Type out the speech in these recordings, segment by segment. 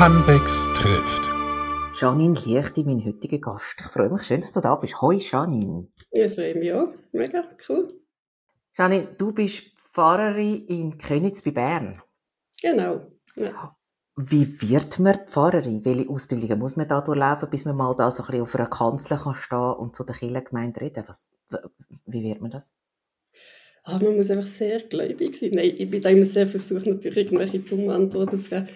Hanbecks trifft. Janine Liechti, mein heutiger Gast. Ich freue mich schön, dass du da bist. Hoi, Janine. Ich freue mich auch. Mega cool. Janine, du bist Pfarrerin in Königs bei Bern. Genau. Ja. Wie wird man Pfarrerin? Welche Ausbildungen muss man da durchlaufen, bis man mal da so ein bisschen auf einer Kanzel kann stehen und zu der Kirchengemeinde reden? Was, wie wird man das? Ah, man muss einfach sehr gläubig sein. Nein, ich bin da immer sehr versucht, natürlich irgendwelche dummen Antworten zu geben.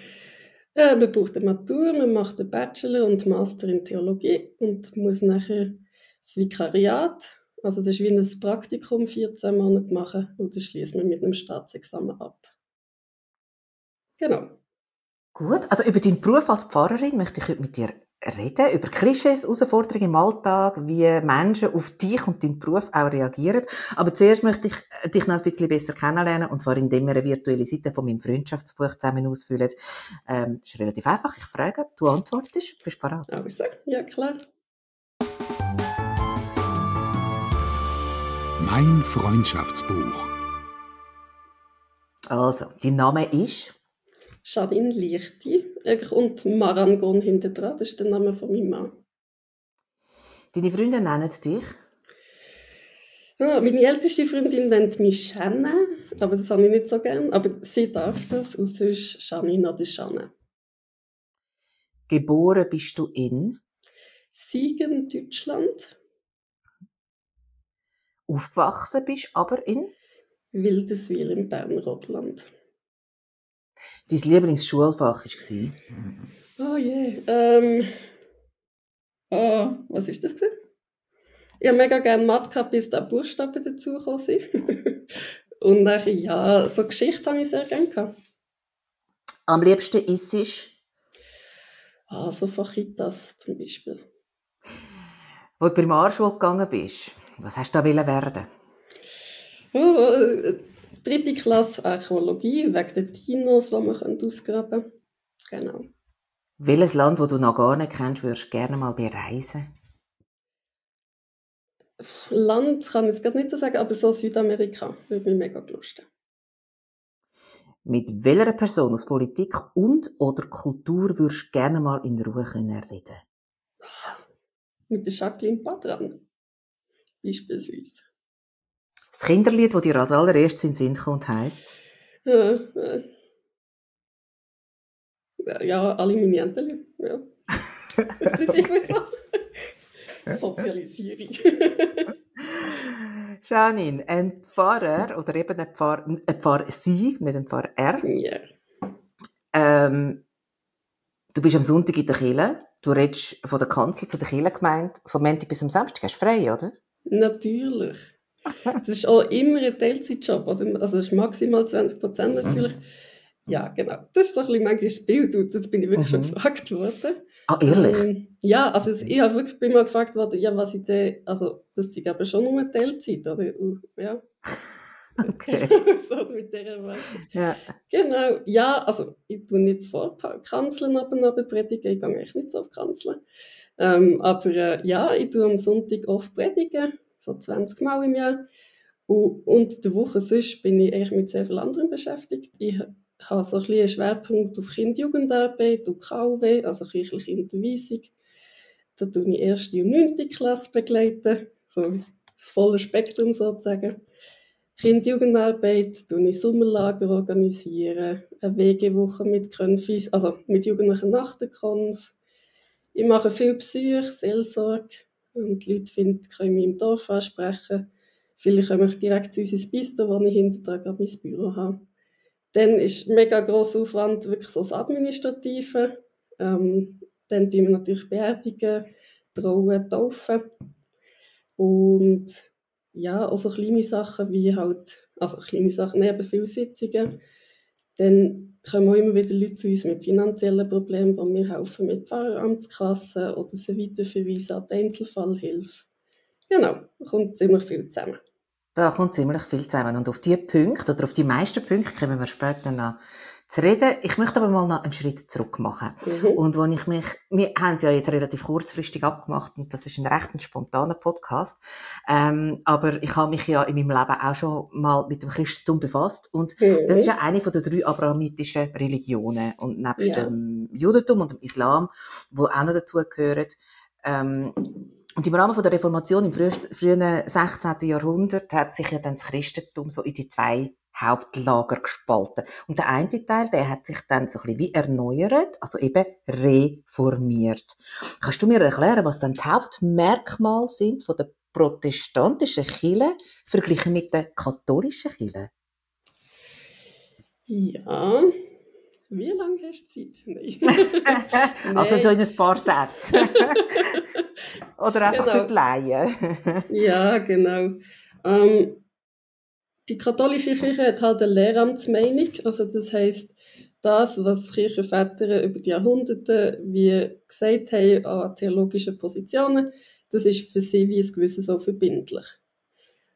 Äh, man braucht eine Matur, man macht einen Bachelor und Master in Theologie und muss nachher das Vikariat, also das ist wie ein Praktikum, 14 Monate machen und das schließt man mit einem Staatsexamen ab. Genau. Gut, also über deinen Beruf als Pfarrerin möchte ich heute mit dir reden, über Klischees, Herausforderungen im Alltag, wie Menschen auf dich und deinen Beruf auch reagieren. Aber zuerst möchte ich äh, dich noch ein bisschen besser kennenlernen, und zwar indem wir eine virtuelle Seite von meinem Freundschaftsbuch zusammen ausfüllen. Ähm, ist relativ einfach. Ich frage, du antwortest. Bist du bereit? Also, ja, klar. Mein Freundschaftsbuch. Also, dein Name ist? Janine Lichti und Marangon hinten dran, das ist der Name von meinem Mann. Deine Freunde nennen dich? Ja, meine älteste Freundin nennt mich Shanna, aber das habe ich nicht so gern. Aber sie darf das und sonst Janine oder Shanna. Geboren bist du in? Siegen, Deutschland. Aufgewachsen bist aber in? Wildeswil im Berner Obland. Dein Lieblingsschulfach war? Oh je. Ähm, oh, was ist das? Gewesen? Ich habe mega gerne Mathe gehabt, bis da Buchstaben dazugekommen sind. Und dann, ja, so Geschichte habe ich sehr gerne gehabt. Am liebsten ist es? Ah, so Fachitas zum Beispiel. Wo du der Primarschule gegangen bist, was hast du da werden? Oh, dritte Klasse Archäologie, wegen den Dinos, die man ausgraben können. Genau. Welches Land, das du noch gar nicht kennst, würdest du gerne mal bereisen? Land kann ich jetzt gerade nicht so sagen, aber so Südamerika würde mich mega lusten. Mit welcher Person aus Politik und oder Kultur würdest du gerne mal in Ruhe können reden? Mit der Jacqueline Patran. Beispielsweise. Das Kinderlied, das dir als allererstes in den Sinn kommt, heisst? Ja, äh, ja alle meine Entel. Ja. das ist irgendwie so. Sozialisierung. Janine, ein Pfarrer oder eben ein Pfarrer, ein Pfarrer Sie, nicht ein Pfarrer R. Ja. Ähm, du bist am Sonntag in der Kirche. Du redest von der Kanzel zu der Kirchengemeinde vom Montag bis zum Samstag. Hast du frei, oder? Natürlich. Das ist auch immer ein Teilzeitjob, oder? also das ist maximal 20 Prozent natürlich. Ja, genau. Das ist so ein bisschen manchmal das Bild und jetzt bin ich wirklich mhm. schon gefragt worden. Ah, ehrlich? Ähm, ja, also ich habe wirklich bin mal gefragt worden, ja, was ich denn, also das ist aber schon nur eine Teilzeit, oder? Ja. Okay. so mit dieser Weise. Ja. Genau, ja, also ich tue nicht vor Kanzeln ab und ab predigen, ich gehe echt nicht so auf Kanzeln. Ähm, aber äh, ja, ich tue am Sonntag oft predigen so 20 Mal im Jahr. Und, und die Woche sonst bin ich eigentlich mit sehr vielen anderen beschäftigt. Ich habe so ein einen Schwerpunkt auf Kind-Jugendarbeit und KW, also kirchliche Unterweisung. Da tue ich erste und neunte Klasse begleiten, so das volle Spektrum sozusagen. Kind-Jugendarbeit tue ich Sommerlager organisieren, eine Wegewoche mit also mit Jugendlichen nach der Konf. Ich mache viel Psyche, Seelsorge, und die Leute finden, können mich im Dorf ansprechen. Vielleicht komme ich direkt zu unserem Bistro, wo ich hinterher mein Büro habe. Dann ist mega grosser Aufwand wirklich so das Administrative. Ähm, dann tun wir natürlich beerdigen, trauen, taufen. Und ja, auch so kleine Sachen wie halt, also kleine Sachen, nein, aber viele Sitzungen. Dann kommen auch immer wieder Leute zu uns mit finanziellen Problemen, wo wir helfen mit Pfarramtskassen oder sie weiterverweisen an die Einzelfallhilfe. Genau, da kommt ziemlich viel zusammen. Da kommt ziemlich viel zusammen. Und auf die Punkte, oder auf die meisten Punkte, kommen wir später noch zu reden. Ich möchte aber mal noch einen Schritt zurück machen. Mhm. Und wenn ich mich, wir haben ja jetzt relativ kurzfristig abgemacht und das ist ein recht spontaner Podcast. Ähm, aber ich habe mich ja in meinem Leben auch schon mal mit dem Christentum befasst und mhm. das ist ja eine von den drei abrahamitischen Religionen und nebst ja. dem Judentum und dem Islam, wo auch noch dazu gehören, ähm, und im Rahmen der Reformation im frühen 16. Jahrhundert hat sich ja dann das Christentum so in die zwei Hauptlager gespalten. Und der eine Teil, der hat sich dann so ein bisschen wie erneuert, also eben reformiert. Kannst du mir erklären, was dann die Hauptmerkmale sind von der protestantischen Kirche verglichen mit der katholischen Kirche? Ja, wie lange hast du Zeit? Nein. also so in ein paar Sätzen. Oder einfach genau. für die Laien. ja, genau. Ähm, die katholische Kirche hat halt eine Lehramtsmeinung, also das heißt das, was Kirchenväter über die Jahrhunderte wie gesagt haben an theologischen Positionen, das ist für sie wie ein gewisses so verbindlich.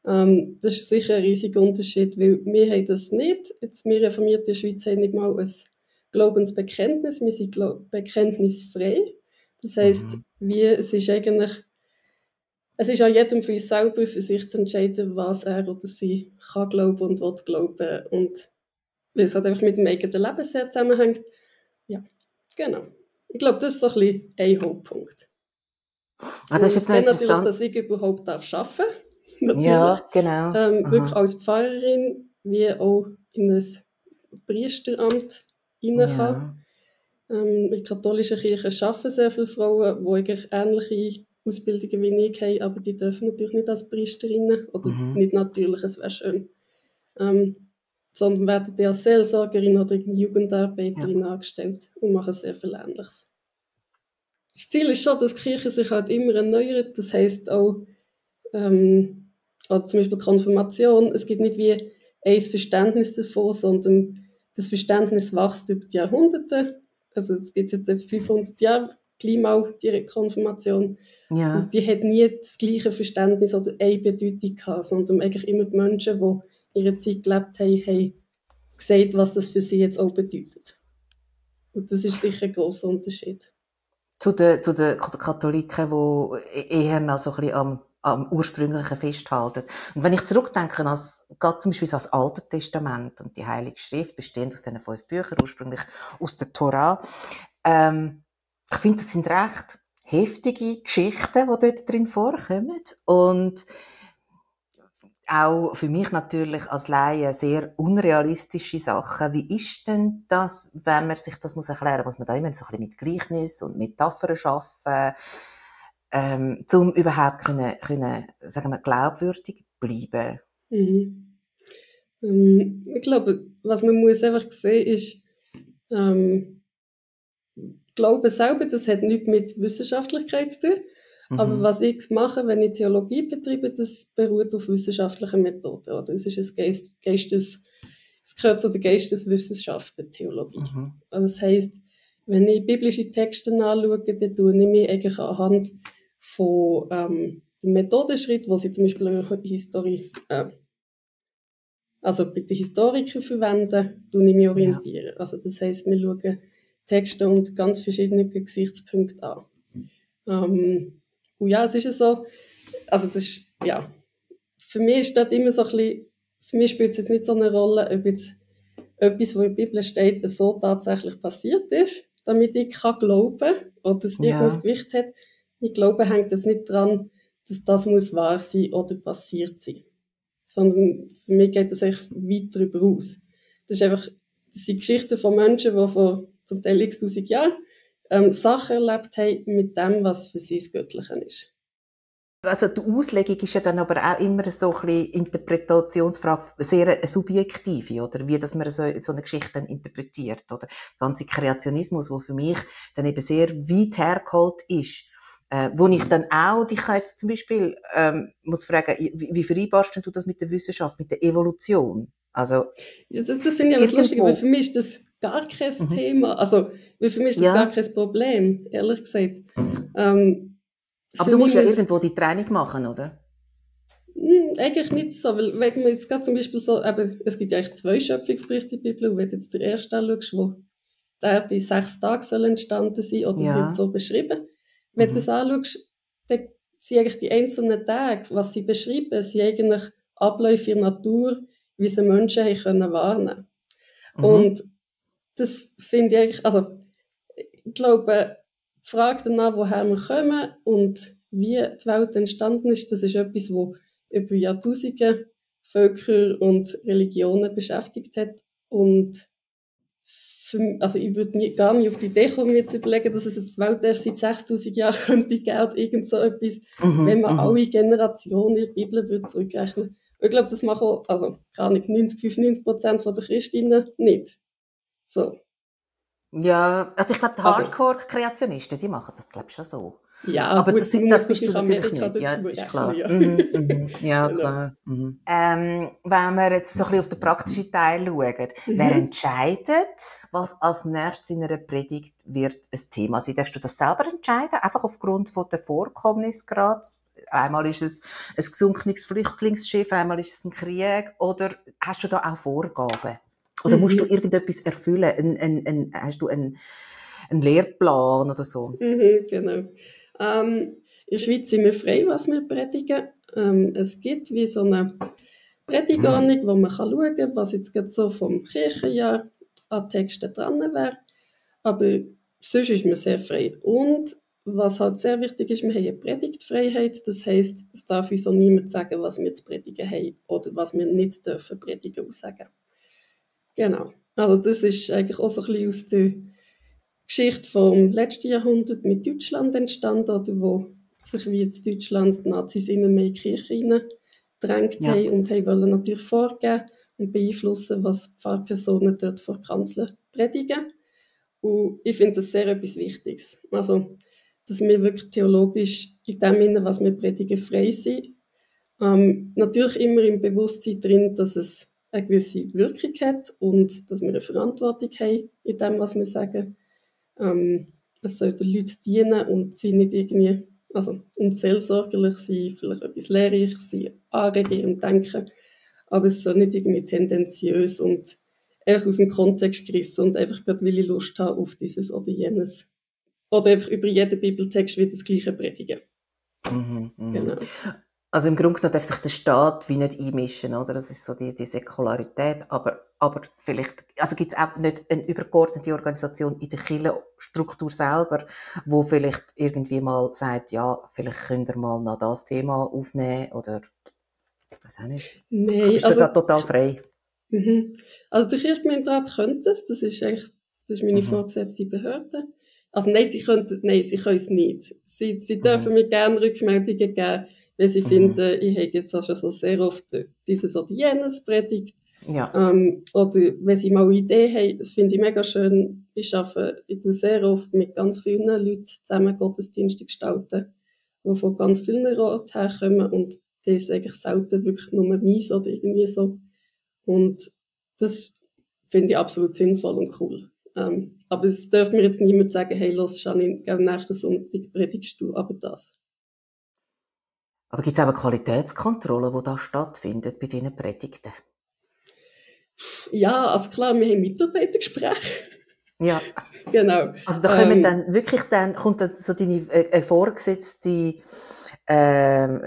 Ähm, das ist sicher ein riesiger Unterschied, weil wir haben das nicht. Jetzt, wir reformierte Schweiz haben nicht mal ein Glaubensbekenntnis, wir sind bekenntnisfrei. Das heißt, mhm. wie, es ist eigentlich es ist an jedem für uns selber, für sich zu entscheiden, was er oder sie kann glauben und will glauben. Und weil es halt einfach mit dem eigenen Leben sehr zusammenhängt. Ja, genau. Ich glaube, das ist so ein bisschen ein Hauptpunkt. Ah, das ist jetzt natürlich, dass ich überhaupt darf arbeiten darf. Ja, genau. Ähm, wirklich als Pfarrerin, wie auch in ein Priesteramt rein kann. Ja. Ähm, in der katholischen Kirche arbeiten sehr viele Frauen, die eigentlich ähnliche Ausbildungen wie ich habe, aber die dürfen natürlich nicht als Priesterinnen oder mhm. nicht natürlich, es wäre schön. Ähm, sondern werden die als Seelsorgerin oder Jugendarbeiterin ja. angestellt und machen sehr viel Ähnliches. Das Ziel ist schon, dass die Kirche sich halt immer erneuert, das heißt auch, ähm, also zum Beispiel Konfirmation, es gibt nicht wie ein Verständnis davon, sondern das Verständnis wächst über die Jahrhunderte. Also es gibt jetzt 500 Jahre Klima, die Konfirmation. Ja. Und die hat nie das gleiche Verständnis oder eine Bedeutung gehabt, sondern eigentlich immer die Menschen, die ihre Zeit gelebt haben, haben gesagt, was das für sie jetzt auch bedeutet. Und das ist sicher ein grosser Unterschied. Zu den, zu den Katholiken, die eher noch so ein bisschen am, am ursprünglichen festhalten. Und wenn ich zurückdenke, als, gerade zum Beispiel das Alte Testament und die Heilige Schrift, bestehend aus diesen fünf Büchern, ursprünglich aus der Tora, ähm, ich finde, das sind recht heftige Geschichten, die dort drin vorkommen. Und auch für mich natürlich als Laie sehr unrealistische Sachen. Wie ist denn das, wenn man sich das muss erklären muss? man da immer so ein bisschen mit Gleichnis und Metaphern arbeiten, ähm, um überhaupt können, können, sagen wir, glaubwürdig bleiben? Mhm. Ähm, ich glaube, was man muss einfach sehen ist, ähm, Glaube selber, das hat nichts mit Wissenschaftlichkeit zu tun. Mhm. Aber was ich mache, wenn ich Theologie betreibe, das beruht auf wissenschaftlichen Methoden. Oder? Es ist ein Geist, Geistes, es gehört zu der Geisteswissenschaft, der Theologie. Mhm. Also das heisst, wenn ich biblische Texte anschaue, dann tue ich mich eigentlich anhand von ähm, dem Methodenschritt, wo sie zum Beispiel Historie, äh, also bei den Historikern verwenden, tue ich mich orientieren. Ja. Also das heisst, wir schauen Texte und ganz verschiedene Gesichtspunkte an. Ähm, und ja, es ist so, also das ist, ja, für mich ist das immer so ein bisschen, für mich spielt es jetzt nicht so eine Rolle, ob jetzt etwas, was in der Bibel steht, so tatsächlich passiert ist, damit ich kann glauben oder es ja. irgendwas Gewicht hat. Ich glaube, hängt es nicht daran, dass das muss wahr sein oder passiert sein. Sondern für mich geht es echt weit darüber aus. Das ist einfach, das sind Geschichten von Menschen, die vor zum Teil x tausend Jahre, ähm, Sachen erlebt haben mit dem, was für sie das Göttliche ist. Also die Auslegung ist ja dann aber auch immer so ein bisschen Interpretationsfrage, sehr subjektive, oder? Wie dass man so, so eine Geschichte dann interpretiert, oder? Der ganze Kreationismus, wo für mich dann eben sehr weit hergeholt ist, äh, wo ich dann auch dich jetzt zum Beispiel ähm, muss fragen, wie, wie vereinbarst du das mit der Wissenschaft, mit der Evolution? Also ja, das, das finde ich aber lustig, weil für mich ist das gar kein mhm. Thema. Also, für mich ist das ja. gar kein Problem, ehrlich gesagt. Ähm, Aber du musst ja irgendwo die Training machen, oder? Hm, eigentlich nicht so, weil wenn man jetzt gerade zum Beispiel so, eben, es gibt ja eigentlich zwei Schöpfungsberichte in der Bibel, und wenn du jetzt den ersten anschaust, wo der die sechs Tage soll entstanden sein oder Ja. wird so beschrieben, wenn Mhm. du das anschaust, dann sind eigentlich die einzelnen Tage, was sie beschreiben, sind eigentlich Abläufe in der Natur, wie sie Menschen haben können wahrnehmen Mhm. Und das finde ich eigentlich, also ich glaube, die Frage danach, woher wir kommen und wie die Welt entstanden ist, das ist etwas, wo über Jahrtausende Völker und Religionen beschäftigt hat. Und mich- also ich würde nie, gar nicht auf die Idee kommen, mir zu überlegen, dass es jetzt die Welt erst seit 6000 Jahren könnte geben oder irgend so etwas, Mhm. wenn man Mhm. alle Generationen in der Bibel würde zurückrechnen Und Ich glaube, das machen auch, also gar nicht 90, 95 Prozent der Christinnen nicht. So. Ja, also ich glaube, die Also- Hardcore-Kreationisten, die machen das, glaube ich, schon so. Ja, Aber gut, das, man das bist du natürlich nicht. Ja, ist klar. ja. Mhm, mhm. Ja, Genau. klar. Mhm. Ähm, wenn wir jetzt so ein bisschen auf den praktischen Teil schauen, Mhm. wer entscheidet, was als nächstes in einer Predigt wird ein Thema sein? Darfst du das selber entscheiden? Einfach aufgrund von der Vorkommnisgrad? Einmal ist es ein gesunkenes Flüchtlingsschiff, einmal ist es ein Krieg. Oder hast du da auch Vorgaben? Oder musst du Mhm. irgendetwas erfüllen? Ein, ein, ein, hast du einen, einen Lehrplan oder so? Mhm, genau. Ähm, in der Schweiz sind wir frei, was wir predigen. Ähm, es gibt wie so eine Predigordnung, wo man kann schauen kann, was jetzt gerade so vom Kirchenjahr an Texten dran wäre. Aber sonst ist man sehr frei. Und was halt sehr wichtig ist, wir haben eine Predigtfreiheit. Das heisst, es darf uns auch niemand sagen, was wir zu predigen haben oder was wir nicht dürfen predigen und sagen. Genau. Also das ist eigentlich auch so ein bisschen aus der Geschichte vom letzten Jahrhundert mit Deutschland entstanden, oder wo sich wie jetzt Deutschland die Nazis immer mehr in die Kirche hineingedrängt Ja. haben und haben wollen natürlich vorgeben und beeinflussen, was Pfarrpersonen dort vor Kanzeln predigen. Und ich finde das sehr etwas Wichtiges. Also, dass wir wirklich theologisch in dem Sinne, was wir predigen, frei sind. Ähm, natürlich immer im Bewusstsein drin, dass es eine gewisse Wirkung hat und dass wir eine Verantwortung haben in dem, was wir sagen. Ähm, es soll den Leuten dienen und sie nicht irgendwie, also und seelsorgerlich sein, vielleicht etwas lehrreich sein, anregen im Denken, aber es soll nicht irgendwie tendenziös und einfach aus dem Kontext gerissen und einfach gerade, weil ich Lust habe auf dieses oder jenes. Oder einfach über jeden Bibeltext wieder das Gleiche predigen. Mhm, mhm. Genau. Also im Grunde genommen darf sich der Staat wie nicht einmischen, oder? Das ist so die, die Säkularität. Aber, aber vielleicht, also gibt es auch nicht eine übergeordnete Organisation in der Kirchenstruktur selber, wo vielleicht irgendwie mal sagt, ja, vielleicht könnt ihr mal noch das Thema aufnehmen oder, weiß auch nicht. Nein, Bist du also, da total frei? Mhm. Also der Kirchgemeinderat könnte es, das ist echt, das ist meine Mhm. vorgesetzte Behörde. Also nein, sie könnten, nein, sie können es nicht. Sie, sie Mhm. dürfen mir gerne Rückmeldungen geben, wenn sie Mhm. finden, ich habe jetzt schon so sehr oft dieses oder jenes predigt. Ja. Ähm, oder wenn sie mal eine Idee haben, das finde ich mega schön. Ich arbeite, ich tue sehr oft mit ganz vielen Leuten zusammen Gottesdienste gestalten, die von ganz vielen Orten herkommen und das ist eigentlich selten wirklich nur meins oder irgendwie so. Und das finde ich absolut sinnvoll und cool. Ähm, aber es darf mir jetzt niemand sagen, hey, los, Janine, nächsten Sonntag predigst du aber das. Aber gibt es auch eine Qualitätskontrolle, die da stattfindet bei diesen Predigten? Ja, also klar, wir haben Mitarbeitergespräche. Ja. genau. Also da kommen Ähm, dann wirklich dann, kommt dann so deine äh, Vorgesetzte ähm,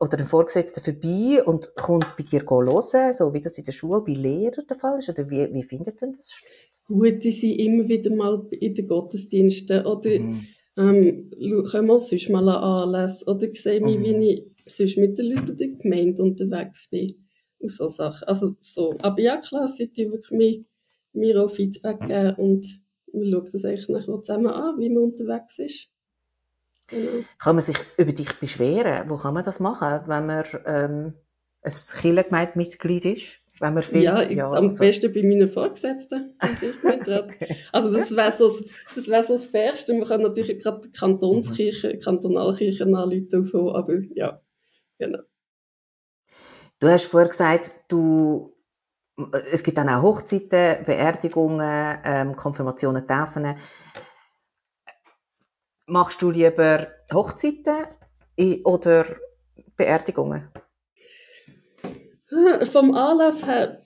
oder ein Vorgesetzter vorbei und kommt bei dir hören, so wie das in der Schule bei Lehrern der Fall ist? Oder wie, wie findet denn das statt? Gut, die sind immer wieder mal in den Gottesdiensten oder Mhm. Ähm, können wir sonst mal an Anlässe oder sehe mich, Mhm. wie ich sonst mit den Leuten der Gemeinde unterwegs bin und so Sachen. Also so. Aber ja, klar, sie die wirklich mir, mir auch Feedback geben und wir schauen das eigentlich nachher zusammen an, wie man unterwegs ist. Genau. Kann man sich über dich beschweren? Wo kann man das machen, wenn man ähm, ein Kirchengemeindemitglied ist? Wenn man findet, Ja, ja, am also- besten bei meinen Vorgesetzten. Also das wäre so, das- wär so das Fairste. Man kann natürlich gerade die Kantonskirche, Kantonalkirchen anrufen und so, aber ja, genau. Du hast vorher gesagt, du, es gibt dann auch Hochzeiten, Beerdigungen, ähm, Konfirmationen, Taufen. Machst du lieber Hochzeiten oder Beerdigungen? Vom Anlass her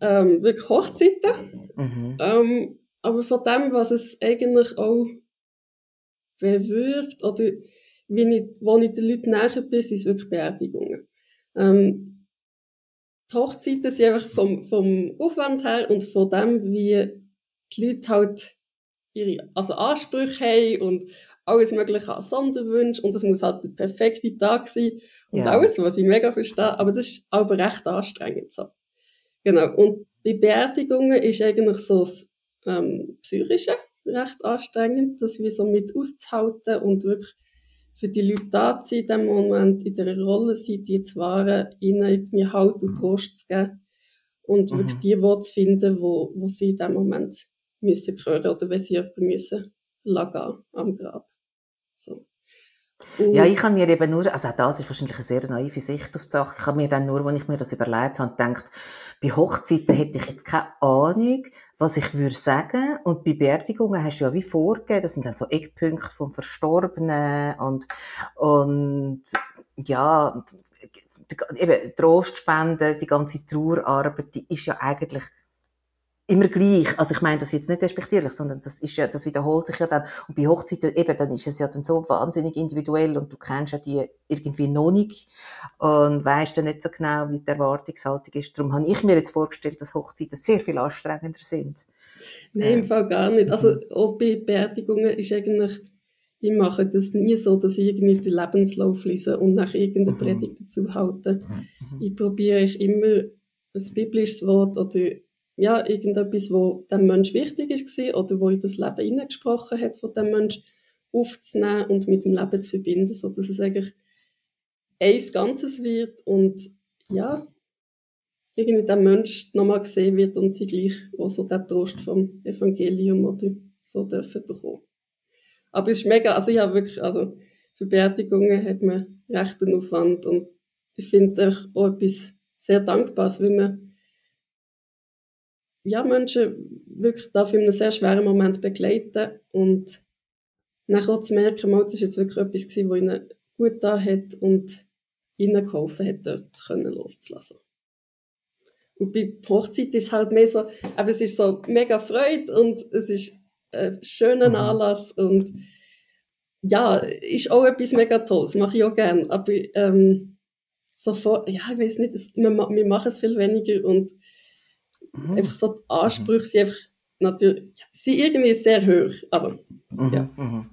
ähm, wirklich Hochzeiten. Mhm. Ähm, aber von dem, was es eigentlich auch bewirkt, oder wie ich, wo ich den Leuten näher bin, sind es wirklich Beerdigungen. Ähm, die Hochzeiten sind einfach vom, vom Aufwand her und von dem, wie die Leute halt ihre also Ansprüche haben und alles mögliche an Sonderwünsche und es muss halt der perfekte Tag sein und Ja. alles, was ich mega verstehe, aber das ist aber recht anstrengend so. Genau, und bei Beerdigungen ist eigentlich so das ähm, Psychische recht anstrengend, das wie so mit auszuhalten und wirklich für die Leute da zu sein, in dem Moment in der Rolle sein, die zu wahren, ihnen irgendwie Halt und Trost zu geben und Mhm. wirklich die Worte zu finden, wo, wo sie in dem Moment müssen hören oder wenn sie jemanden müssen lassen am Grab. So. Und- Ja, ich kann mir eben nur, also auch das ist wahrscheinlich eine sehr naive Sicht auf die Sache. Ich habe mir dann nur, als ich mir das überlegt habe, gedacht, bei Hochzeiten hätte ich jetzt keine Ahnung, was ich würde sagen. Und bei Beerdigungen hast du ja wie vorgegeben, das sind dann so Eckpunkte vom Verstorbenen und, und, ja, eben Trostspende, die ganze Trauerarbeit, die ist ja eigentlich immer gleich. Also ich meine das jetzt nicht respektierlich, sondern das ist ja, das wiederholt sich ja dann. Und bei Hochzeiten eben, dann ist es ja dann so wahnsinnig individuell und du kennst ja die irgendwie noch nicht und weißt dann nicht so genau, wie die Erwartungshaltung ist. Darum habe ich mir jetzt vorgestellt, dass Hochzeiten sehr viel anstrengender sind. Nein, im Ähm, Fall gar nicht. Also mhm. auch bei Beerdigungen ist eigentlich, die machen das nie so, dass ich irgendwie den Lebenslauf lese und nach irgendeine Mhm. Predigt dazu halte. Mhm. Ich probiere ich immer ein biblisches Wort oder ja, irgendetwas, wo dem Mensch wichtig ist oder wo in das Leben hineingesprochen hat von dem Mensch aufzunehmen und mit dem Leben zu verbinden, so dass es eigentlich eins Ganzes wird und ja, irgendwie der Mensch nochmal gesehen wird und sie gleich auch so den Trost vom Evangelium oder so dürfen bekommen. Aber es ist mega, also ich habe wirklich, also für Beerdigungen hat man recht einen Aufwand und ich finde es auch etwas sehr Dankbares, weil man ja, Menschen wirklich darf in einem sehr schweren Moment begleiten und nachher auch zu merken, mal, das ist jetzt wirklich etwas gewesen, was ihnen gut da hat und ihnen geholfen hat, dort können loszulassen. Und bei Hochzeit ist es halt mehr so, aber es ist so mega Freude und es ist ein schöner Mhm. Anlass und ja, ist auch etwas mega Tolles, mache ich auch gerne, aber ähm, sofort, ja, ich weiß nicht, wir, wir machen es viel weniger und Mhm. einfach so die Ansprüche sind einfach natürlich, sind irgendwie sehr hoch. Also, Mhm. Ja. Mhm.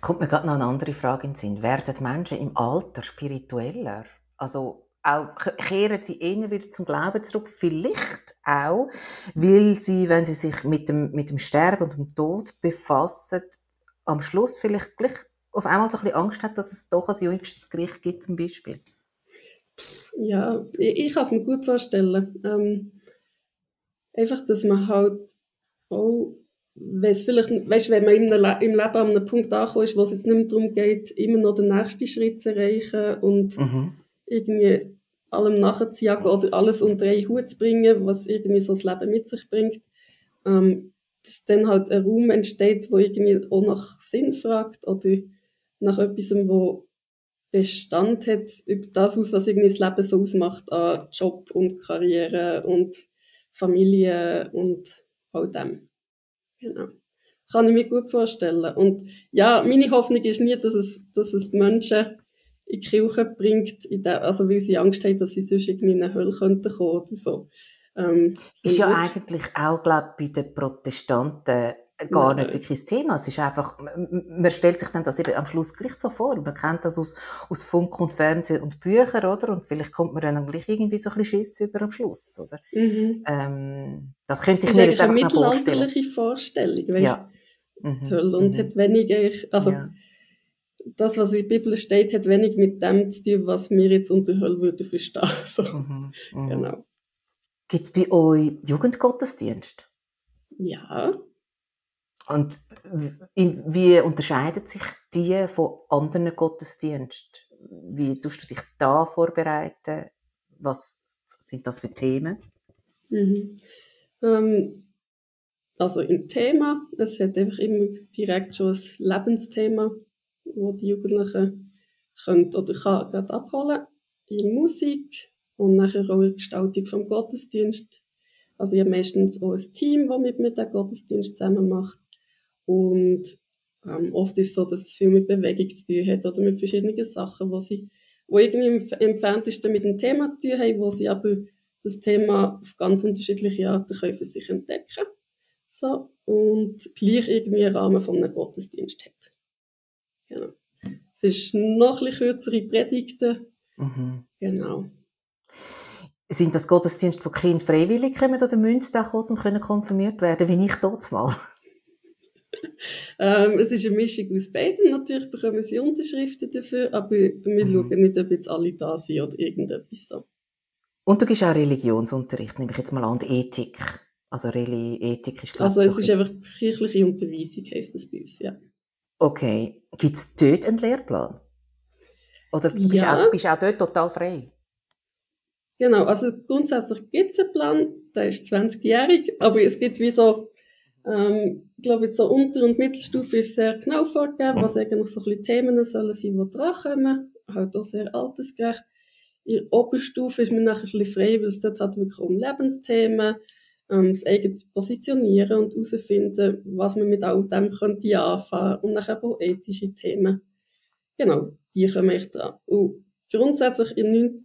Kommt mir gerade noch eine andere Frage in den Sinn. Werden Menschen im Alter spiritueller? Also auch, ke- kehren sie eher wieder zum Glauben zurück? Vielleicht auch, weil sie, wenn sie sich mit dem, mit dem Sterben und dem Tod befassen, am Schluss vielleicht gleich auf einmal so ein bisschen Angst hat, dass es doch ein jüngstes Gericht gibt zum Beispiel. ja, ich, ich kann es mir gut vorstellen. Ähm, einfach, dass man halt auch, wenn es vielleicht, weißt, wenn man im, Le im Leben an einem Punkt angekommen ist, wo es jetzt nicht mehr darum geht, immer noch den nächsten Schritt zu erreichen und Mhm. irgendwie allem nachzujagen oder alles unter einen Hut zu bringen, was irgendwie so das Leben mit sich bringt, ähm, dass dann halt ein Raum entsteht, wo irgendwie auch nach Sinn fragt oder nach etwas, wo Bestand hat über das aus, was irgendwie das Leben so ausmacht an Job und Karriere und Familie und all dem. Genau. Kann ich mir gut vorstellen. Und ja, meine Hoffnung ist nie, dass es, dass es Menschen in die Kirche bringt, in der, also weil sie Angst haben, dass sie sonst irgendwie in eine Hölle könnten kommen oder so. Ähm, Ist ja eigentlich auch, glaube ich, bei den Protestanten gar Nein. nicht wirklich das Thema. Es ist einfach, man stellt sich dann das eben am Schluss gleich so vor. Man kennt das aus, aus Funk und Fernsehen und Büchern, oder? Und vielleicht kommt man dann gleich irgendwie so ein bisschen Schiss über am Schluss, oder? Mhm. Ähm, das könnte Das ich ist mir jetzt eigentlich eine einfach noch vorstellen. mittelalterliche Vorstellung, Ja. Mhm. Toll. Und mhm. hat weniger, also ja. das, was in der Bibel steht, hat wenig mit dem zu tun, was wir jetzt unter Hölle würden verstehen. So. Mhm. Mhm. Genau. Gibt es bei euch Jugendgottesdienst? Ja. Und wie unterscheidet sich die von anderen Gottesdiensten? Wie tust du dich da vorbereiten? Was sind das für Themen? Mhm. Ähm, also im Thema, es hat einfach immer direkt schon ein Lebensthema, wo die Jugendlichen können oder kann gerade abholen. In Musik und nachher auch in der Gestaltung vom Gottesdienst. Also ich habe meistens auch ein Team, das mit mir den Gottesdienst zusammen macht. Und ähm, oft ist es so, dass es viel mit Bewegung zu tun hat oder mit verschiedenen Sachen, wo sie wo irgendwie im entferntesten mit dem Thema zu tun haben, wo sie aber das Thema auf ganz unterschiedliche Arten können für sich entdecken so und gleich irgendwie einen Rahmen von einem Gottesdienst hat. Genau. Es ist noch ein bisschen kürzere Predigten. Mhm. Genau. Sind das Gottesdienste, wo Kinder freiwillig kommen oder müssen sie kommen und können konfirmiert werden, wie ich dort mal? ähm, es ist eine Mischung aus beiden. Natürlich bekommen sie Unterschriften dafür, aber wir mhm. schauen nicht, ob jetzt alle da sind oder irgendetwas so. Und du gibst auch Religionsunterricht, nehme ich jetzt mal an, und Ethik. Also Reli Ethik ist Also es ist einfach kirchliche Unterweisung, heisst das bei uns, ja. Okay. Gibt es dort einen Lehrplan? Oder bist du ja. auch, bist auch dort total frei? Genau, also grundsätzlich gibt es einen Plan, der ist 20-jährig, aber es gibt wie so ähm, ich glaube, jetzt so Unter- und Mittelstufe ist sehr genau vorgegeben, was eigentlich so ein bisschen Themen sollen sein, die drankommen. Halt auch sehr altersgerecht. In der Oberstufe ist man nachher ein bisschen frei, weil es dort halt wirklich um Lebensthemen, ähm, das eigene Positionieren und herausfinden, was man mit all dem könnte anfangen und nachher auch ethische Themen. Genau, die kommen echt dran. Und grundsätzlich im 9.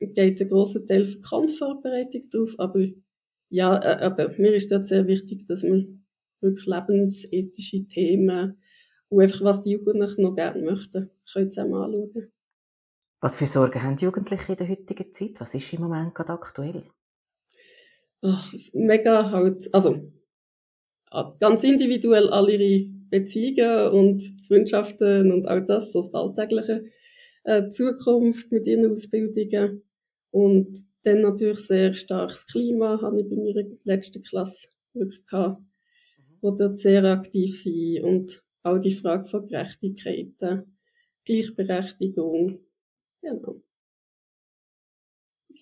geht ein grosser Teil für Konvorbereitung drauf, aber ja, äh, aber mir ist dort sehr wichtig, dass man wirklich lebensethische Themen und einfach, was die Jugendlichen noch gerne möchten, können zusammen anschauen. Was für Sorgen haben die Jugendlichen in der heutigen Zeit? Was ist im Moment gerade aktuell? Ach, mega halt, also ganz individuell alle ihre Beziehungen und Freundschaften und all das, so das alltägliche äh, Zukunft mit ihren Ausbildungen und dann natürlich sehr starkes Klima, habe ich bei meiner letzten Klasse wirklich gehabt, wo dort sehr aktiv sind und auch die Frage von Gerechtigkeit, Gleichberechtigung, genau.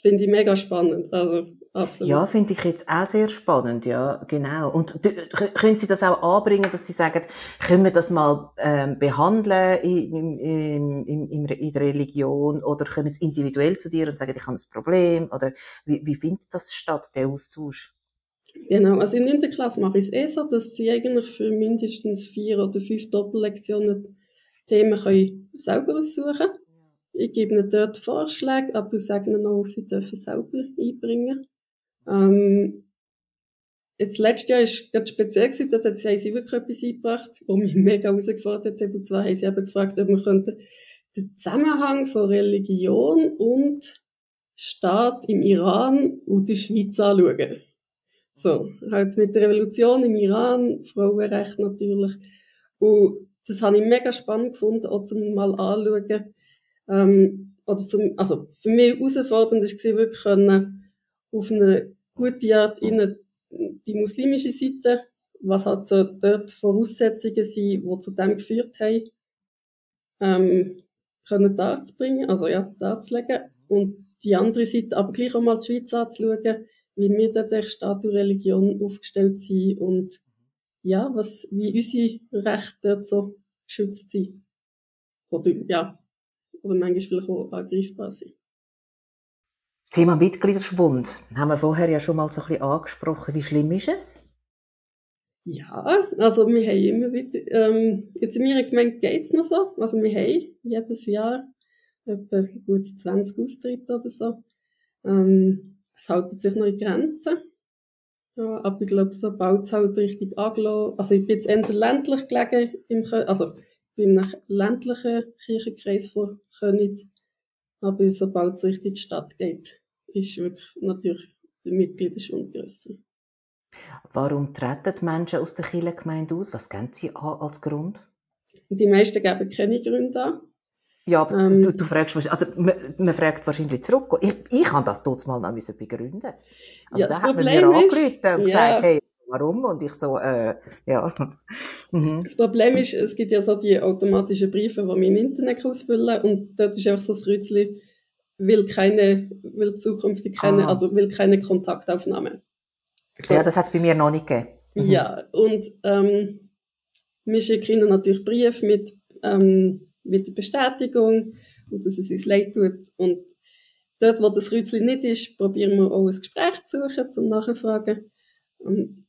Finde ich mega spannend, also absolut. Ja, finde ich jetzt auch sehr spannend, ja, genau. Und können Sie das auch anbringen, dass Sie sagen, können wir das mal ähm, behandeln in, in, in, in, der Religion oder kommen Sie individuell zu dir und sagen, ich habe ein Problem oder wie, wie findet das statt, der Austausch? Genau, also in 9. Klasse mache ich es eh so, dass sie eigentlich für mindestens vier oder fünf Doppellektionen Themen können selber aussuchen können. Ich gebe ihnen dort Vorschläge, aber sage ihnen auch, sie dürfen selber einbringen. Ähm, jetzt letztes Jahr war es speziell, gewesen, dort haben sie wirklich etwas eingebracht, was mich mega herausgefordert hat. Und zwar haben sie eben gefragt, ob wir den Zusammenhang von Religion und Staat im Iran und der Schweiz anschauen. So, halt mit der Revolution im Iran, Frauenrecht natürlich. Und das habe ich mega spannend gefunden, auch zum mal anschauen, ähm, oder zum, also für mich herausfordernd war wirklich auf eine gute Art in die muslimische Seite, was halt so dort Voraussetzungen sind, die zu dem geführt haben, ähm, können darzubringen, also ja, darzulegen. Und die andere Seite aber gleich auch mal die Schweiz anzuschauen, wie wir dort der Staat und Religion aufgestellt sind und ja, was, wie unsere Rechte dort so geschützt sind. Oder ja, oder manchmal vielleicht auch angreifbar sind. Das Thema Mitgliederschwund haben wir vorher ja schon mal so ein bisschen angesprochen. Wie schlimm ist es? Ja, also wir haben immer wieder, ähm, jetzt in meiner Gemeinde geht es noch so, also wir haben jedes Jahr etwa gut 20 Austritte oder so. Ähm, es hält sich noch in Grenzen. Ja, aber ich glaube, sobald es halt richtig angelassen, also ich bin jetzt eher ländlich gelegen, im, also bei einem ländlichen Kirchenkreis von Könitz. Aber sobald es richtig in die Stadt geht, ist wirklich natürlich der Mitgliederschwund grösser. Warum treten Menschen aus der Kirchengemeinde aus? Was geben sie an als Grund? Die meisten geben keine Gründe an. Ja, aber ähm, du, du, fragst, also man, man, fragt wahrscheinlich zurück. Ich, ich kann das dort mal noch begründen. Also ja, da hat man mir angerufen und ja. gesagt, hey, warum? Und ich so, äh, ja. mhm. Das Problem ist, es gibt ja so die automatischen Briefe, die man im Internet ausfüllen kann und dort ist einfach so das Kreuzchen, will keine, will zukünftig keine, ah. also will keine Kontaktaufnahme. So. Ja, das hat es bei mir noch nicht gegeben. Mhm. Ja, und ähm, wir schicken ihnen natürlich Brief mit, ähm, mit der Bestätigung und dass es uns leid tut und dort, wo das Kreuzchen nicht ist, probieren wir auch ein Gespräch zu suchen, zum Nachfragen.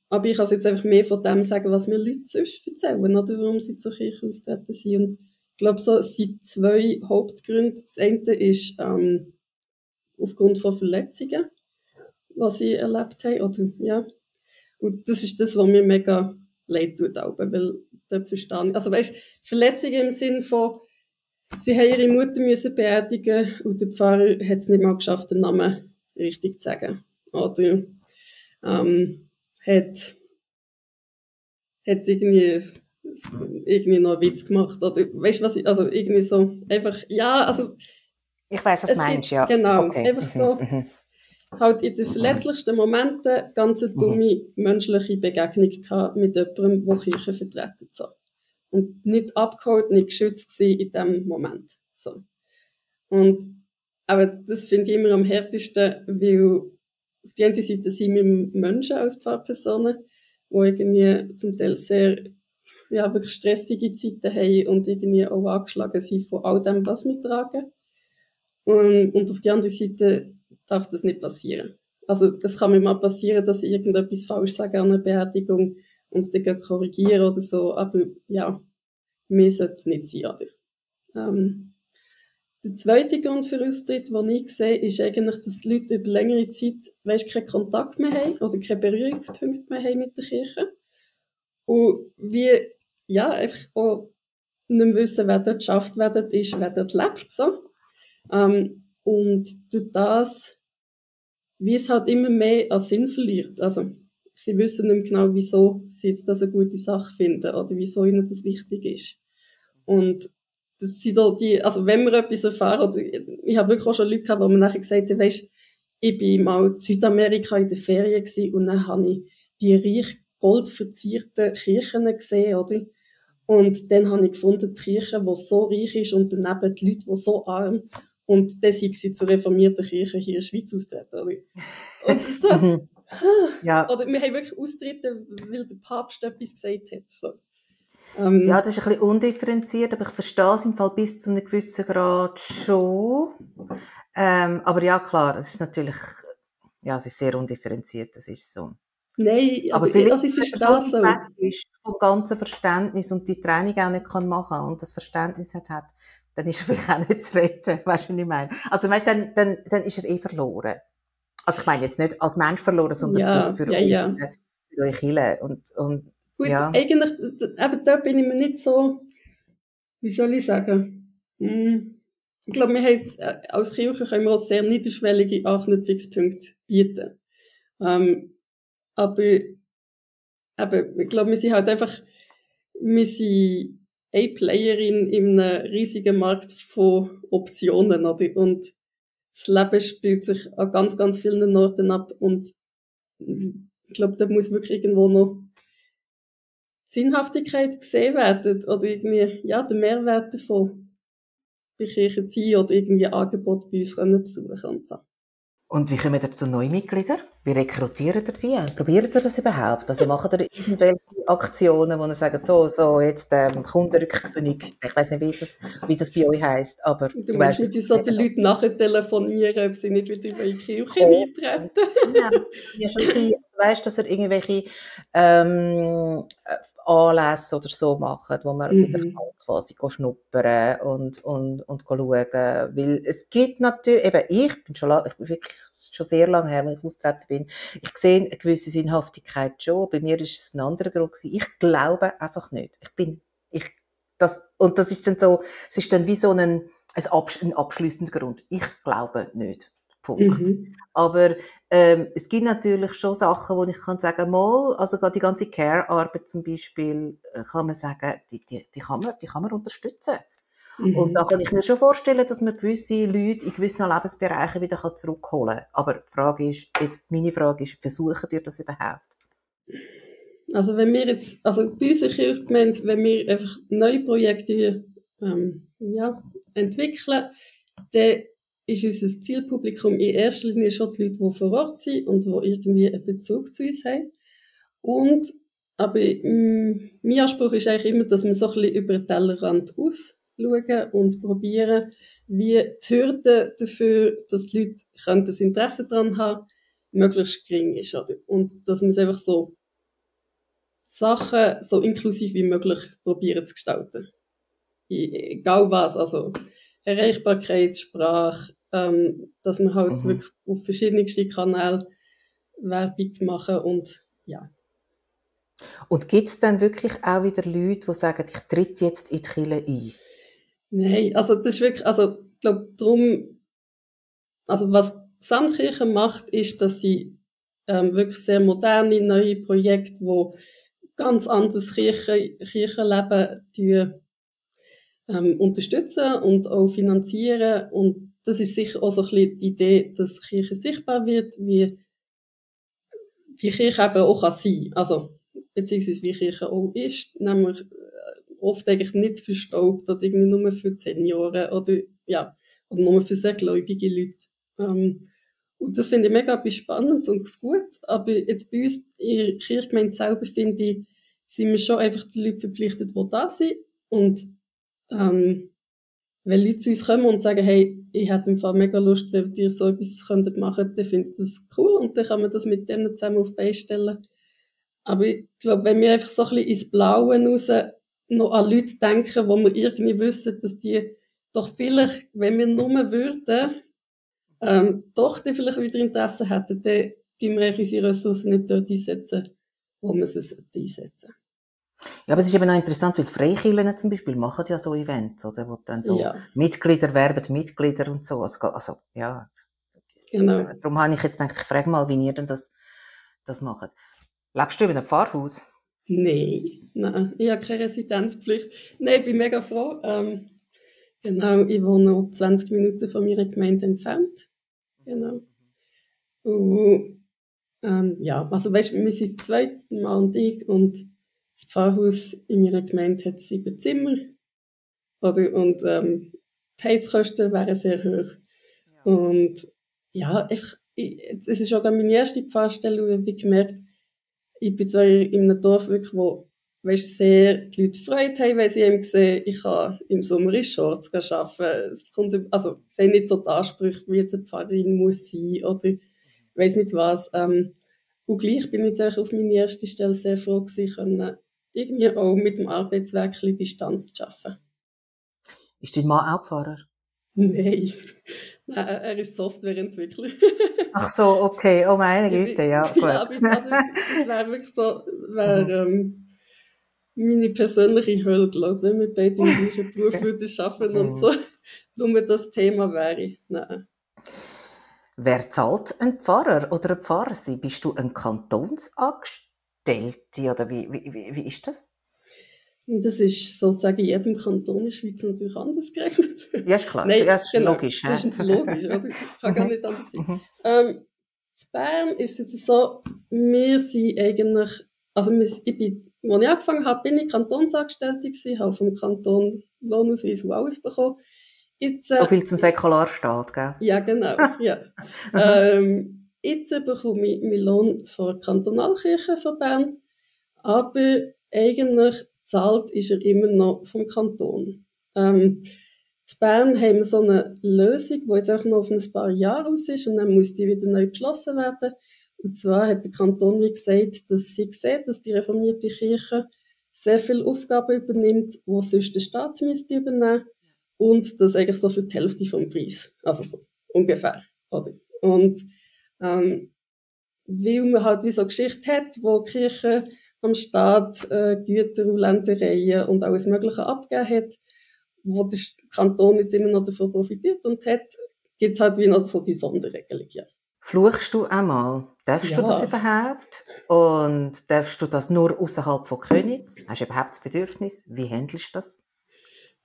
Aber ich kann jetzt einfach mehr von dem sagen, was mir Leute sonst erzählen, oder warum sie zur Kirche austreten sind. Und ich glaube, so sind zwei Hauptgründe. Das eine ist ähm, aufgrund von Verletzungen, was sie erlebt haben. Oder, ja. Und das ist das, was mir mega leid tut, weil dort verstehe ich. Also weißt, Verletzungen im Sinn von, sie haben ihre Mutter müssen beerdigen und der Pfarrer hat es nicht mal geschafft, den Namen richtig zu sagen. Oder ähm, hat, hat irgendwie, irgendwie noch einen Witz gemacht. Oder weißt du, was ich, also irgendwie so, einfach, ja, also. Ich weiß, was du meinst, ja. Genau, okay. einfach so. Mhm, mhm. halt in den verletzlichsten Momenten ganz eine mhm. dumme menschliche Begegnung gehabt mit jemandem, der Kirche vertreten so. Und nicht abgeholt, nicht geschützt in diesem Moment. So. Und, aber das finde ich immer am härtesten, weil auf der einen Seite sind wir Menschen als Pfarrpersonen, die irgendwie zum Teil sehr, ja, wirklich stressige Zeiten haben und irgendwie auch angeschlagen sind von all dem, was wir tragen. Und, und auf der anderen Seite darf das nicht passieren. Also, es kann mir mal passieren, dass ich irgendetwas falsch sage an einer Beerdigung und es dann korrigieren oder so, aber ja, mir sollte es nicht sein, oder? Ähm, der zweite Grund für Austritt, den ich sehe, ist eigentlich, dass die Leute über längere Zeit weißt, keinen Kontakt mehr haben oder keine Berührungspunkte mehr haben mit der Kirche. Und wie, ja, einfach auch nicht mehr wissen, wer dort schafft, wer dort ist, wer dort lebt. So. Ähm, und durch das, wie es halt immer mehr an Sinn verliert. Also, sie wissen nicht mehr genau, wieso sie jetzt das eine gute Sache finden oder wieso ihnen das wichtig ist. Und das sind da die, also wenn wir etwas erfahren, oder ich habe wirklich auch schon Leute gehabt, wo man nachher gesagt hat, weisst, ich bin mal in Südamerika in der Ferien gewesen und dann habe ich die reich goldverzierten Kirchen gesehen, oder? Und dann habe ich gefunden, die Kirche, die so reich ist und daneben die Leute, die so arm und dann sind sie zur reformierten Kirche hier in der Schweiz austreten, oder? Und so, mhm. ja. oder wir haben wirklich austreten, weil der Papst etwas gesagt hat, so. Ähm, ja, das ist ein bisschen undifferenziert, aber ich verstehe es im Fall bis zu einem gewissen Grad schon. Ähm, aber ja, klar, es ist natürlich, ja, es ist sehr undifferenziert, das ist so. Nein, aber, aber vielleicht, also ich verstehe es so. ist vom ganzen Verständnis und die Training auch nicht kann machen und das Verständnis hat, hat dann ist er vielleicht auch nicht zu retten, weißt du, was ich meine? Also weißt, dann, dann, dann ist er eh verloren. Also ich meine jetzt nicht als Mensch verloren, sondern ja, für, für, ja, euch, ja. für euch Hille. Und, und Gut, ja. eigentlich, eben dort bin ich mir nicht so, wie soll ich sagen, hm. ich glaube, wir haben äh, als Kirche können wir auch sehr niederschwellige Anknüpfungspunkte bieten. Ähm, aber, eben, ich glaube, wir sind halt einfach, wir sind eine Playerin in einem riesigen Markt von Optionen, oder? Und das Leben spielt sich an ganz, ganz vielen Orten ab und ich glaube, da muss wirklich irgendwo noch Sinnhaftigkeit gesehen werden oder irgendwie, ja, der Mehrwert davon bei Kirchen sein oder irgendwie Angebot bei uns können besuchen und so. Und wie kommen ihr zu neuen Mitgliedern? Wie rekrutiert ihr die? Probiert ihr das überhaupt? Also macht ihr irgendwelche Aktionen, wo ihr sagt, so, so, jetzt ähm, Kundenrückgewinnung, ich weiß nicht, wie das, wie das bei euch heisst, aber du, du weißt nicht, so die Leute nachher telefonieren, ob sie nicht wieder in die Kirche oh. eintreten. ja, schon sein, weißt, dass er irgendwelche ähm, Anlässe oder so machen, wo man mhm. wieder quasi schnuppern und, und, und schauen. Weil es gibt natürlich, eben ich bin schon, ich bin wirklich schon sehr lange her, wenn ich austreten bin, ich sehe eine gewisse Sinnhaftigkeit schon. Bei mir ist es ein anderer Grund gewesen. Ich glaube einfach nicht. Ich bin, ich, das, und das ist dann so, es ist dann wie so ein, ein, ein abschließender Grund. Ich glaube nicht. Punkt. Mhm. Aber ähm, es gibt natürlich schon Sachen, wo ich kann sagen, mal, also gerade die ganze Care-Arbeit zum Beispiel, äh, kann man sagen, die, die, die, kann, man, die kann man unterstützen. Mhm. Und da kann ich mir schon vorstellen, dass man gewisse Leute in gewissen Lebensbereichen wieder zurückholen kann. Aber die Frage ist, jetzt meine Frage ist, versuchen ihr das überhaupt? Also wenn wir jetzt, also bei uns in Kirchgemeinde, wenn wir einfach neue Projekte ähm, ja, entwickeln, dann ist unser Zielpublikum in erster Linie schon die Leute, die vor Ort sind und die irgendwie einen Bezug zu uns haben. Und, aber mh, mm, mein Anspruch ist eigentlich immer, dass man so ein bisschen über den Tellerrand aus schauen und probieren, wie die Hürde dafür, dass die Leute können das Interesse daran haben, möglichst gering ist. Oder? Und dass man es einfach so Sachen so inklusiv wie möglich probieren zu gestalten. Egal was, also Erreichbarkeit, Sprache, ähm, dass man halt mhm. wirklich auf verschiedenste Kanäle Werbung machen und ja. Und gibt es dann wirklich auch wieder Leute, die sagen, ich tritt jetzt in die Kirche ein? Nein, also das ist wirklich, also ich glaube, darum, also was Gesamtkirche macht, ist, dass sie ähm, wirklich sehr moderne, neue Projekte, wo ganz anderes Kirche, Kirchenleben die, ähm, unterstützen und auch finanzieren. Und das ist sicher auch so ein bisschen die Idee, dass Kirche sichtbar wird, wie, wie Kirche eben auch kann sein Also, beziehungsweise wie Kirche auch ist, nämlich äh, oft eigentlich nicht verstaubt oder irgendwie nur für Senioren oder, ja, oder nur für sehr gläubige Leute. Ähm, und das finde ich mega spannend und gut. Aber jetzt bei uns in der Kirchgemeinde selber finde ich, sind wir schon einfach die Leute verpflichtet, die da sind. Und ähm, wenn Leute zu uns kommen und sagen, hey, ich hätte im Fall mega Lust, wenn ihr so etwas machen, dann finde ich das cool und dann kann man das mit denen zusammen auf die stellen. Aber ich glaube, wenn wir einfach so ein bisschen ins Blaue raus noch an Leute denken, wo wir irgendwie wissen, dass die doch vielleicht, wenn wir nur würden, ähm, doch die vielleicht wieder Interesse hätten, dann tun wir unsere Ressourcen nicht dort einsetzen, wo wir sie einsetzen ja, aber es ist eben auch interessant, weil Freikirchen zum Beispiel machen ja so Events, oder? Wo dann so ja. Mitglieder werben Mitglieder und so. Also, also, ja. Genau. Darum habe ich jetzt gedacht, ich frage mal, wie ihr denn das, das macht. Lebst du in einem Pfarrhaus? Nein, nein, ich habe keine Residenzpflicht. Nein, ich bin mega froh. Ähm, genau, ich wohne noch 20 Minuten von meiner Gemeinde entfernt. Genau. Und, ähm, ja, also weißt du, wir sind das zweite Mal und ich und das Pfarrhaus in meiner Gemeinde hat sieben Zimmer. Oder, und ähm, die Heizkosten wären sehr hoch. Ja. Und ja, einfach, ich, es ist schon meine erste Pfarrstelle und ich habe gemerkt, ich bin zwar in einem Dorf, wirklich, wo weißt, sehr die Leute Freude haben, weil sie eben sehen, ich kann im Sommer in Shorts arbeiten. Es kommt, also, sie haben nicht so die Ansprüche, wie jetzt eine Pfarrerin muss sein oder ich weiß nicht was. Ähm, und gleich bin ich jetzt auf meine erste Stelle sehr froh gewesen, irgendwie auch mit dem Arbeitswerk ein Distanz zu arbeiten. Ist dein Mann auch Pfarrer? Nein. Nein, er ist Softwareentwickler. Ach so, okay. Oh meine Güte, ja, gut. Ja, aber also, das wäre wirklich so, wäre, ähm, meine persönliche Hölle, glaube wenn wir beide im gleichen Beruf würden arbeiten und mhm. so, nur das Thema wäre. Nein. Wer zahlt ein Pfarrer oder ein Pfarrer sein? Bist du ein Kantonsangestellter? Städte oder wie, wie, wie, ist das? Das ist sozusagen in jedem Kanton in der Schweiz natürlich anders geregelt. Ja, ist klar. Nein, ja, ist genau, logisch. Das ist logisch, oder? Kann gar nicht anders sein. Mhm. Ähm, in Bern ist es jetzt so, wir sind eigentlich, also wir, ich bin, als ich angefangen habe, bin ich Kantonsangestellte gewesen, habe vom Kanton Lohnausweis und alles bekommen. Jetzt, äh, so viel zum Säkularstaat, gell? Ja, genau. Ja. ähm, Jetzt bekomme ich meinen Lohn von der Kantonalkirche von Bern, aber eigentlich zahlt ist er immer noch vom Kanton. Ähm, in Bern haben wir so eine Lösung, die jetzt auch noch auf ein paar Jahre aus ist und dann muss die wieder neu beschlossen werden. Und zwar hat der Kanton wie gesagt, dass sie sieht, dass die reformierte Kirche sehr viele Aufgaben übernimmt, die sonst der Staat müsste übernehmen und das eigentlich so für die Hälfte vom Preis, also so ungefähr. Oder? Und ähm, weil man halt wie so eine Geschichte hat, wo die Kirche am Staat äh, Güter und Ländereien und alles Mögliche abgegeben hat, wo der Kanton jetzt immer noch davon profitiert und hat, gibt es halt wie noch so die Sonderregelung. Ja. Fluchst du einmal? Darfst ja. du das überhaupt? Und darfst du das nur außerhalb von Königs? Hast du überhaupt das Bedürfnis? Wie handelst du das?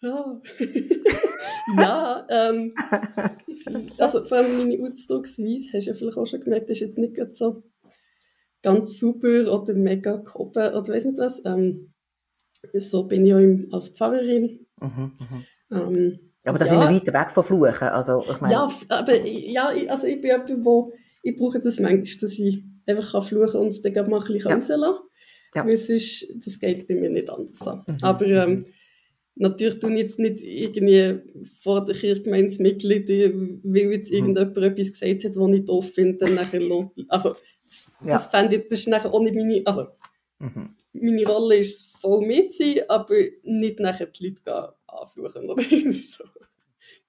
Ja, ja ähm, also vor allem meine Ausdrucksweise, hast du ja vielleicht auch schon gemerkt, ist jetzt nicht so ganz super oder mega gehoben oder weiß nicht was. Ähm, so bin ich auch als Pfarrerin. Mhm, mhm. Ähm, aber das ja, sind wir weiter weg von Fluchen. Also, ich meine... Ja, aber ja, also ich bin jemand, wo ich brauche das manchmal, dass ich einfach kann fluchen und es dann mal ein bisschen ja. rauslassen kann. Ja. Weil sonst, das geht bei mir nicht anders. Mhm. Aber ähm, natürlich tun jetzt nicht irgendwie vor der Kirchgemeinsmitglieder, weil jetzt mhm. irgendjemand etwas gesagt hat, was ich doof finde, dann nachher los. Also, das, ja. das fände ich, das ist nachher auch nicht meine, also, mhm. meine Rolle ist voll mit sein, aber nicht nachher die Leute anfluchen oder so.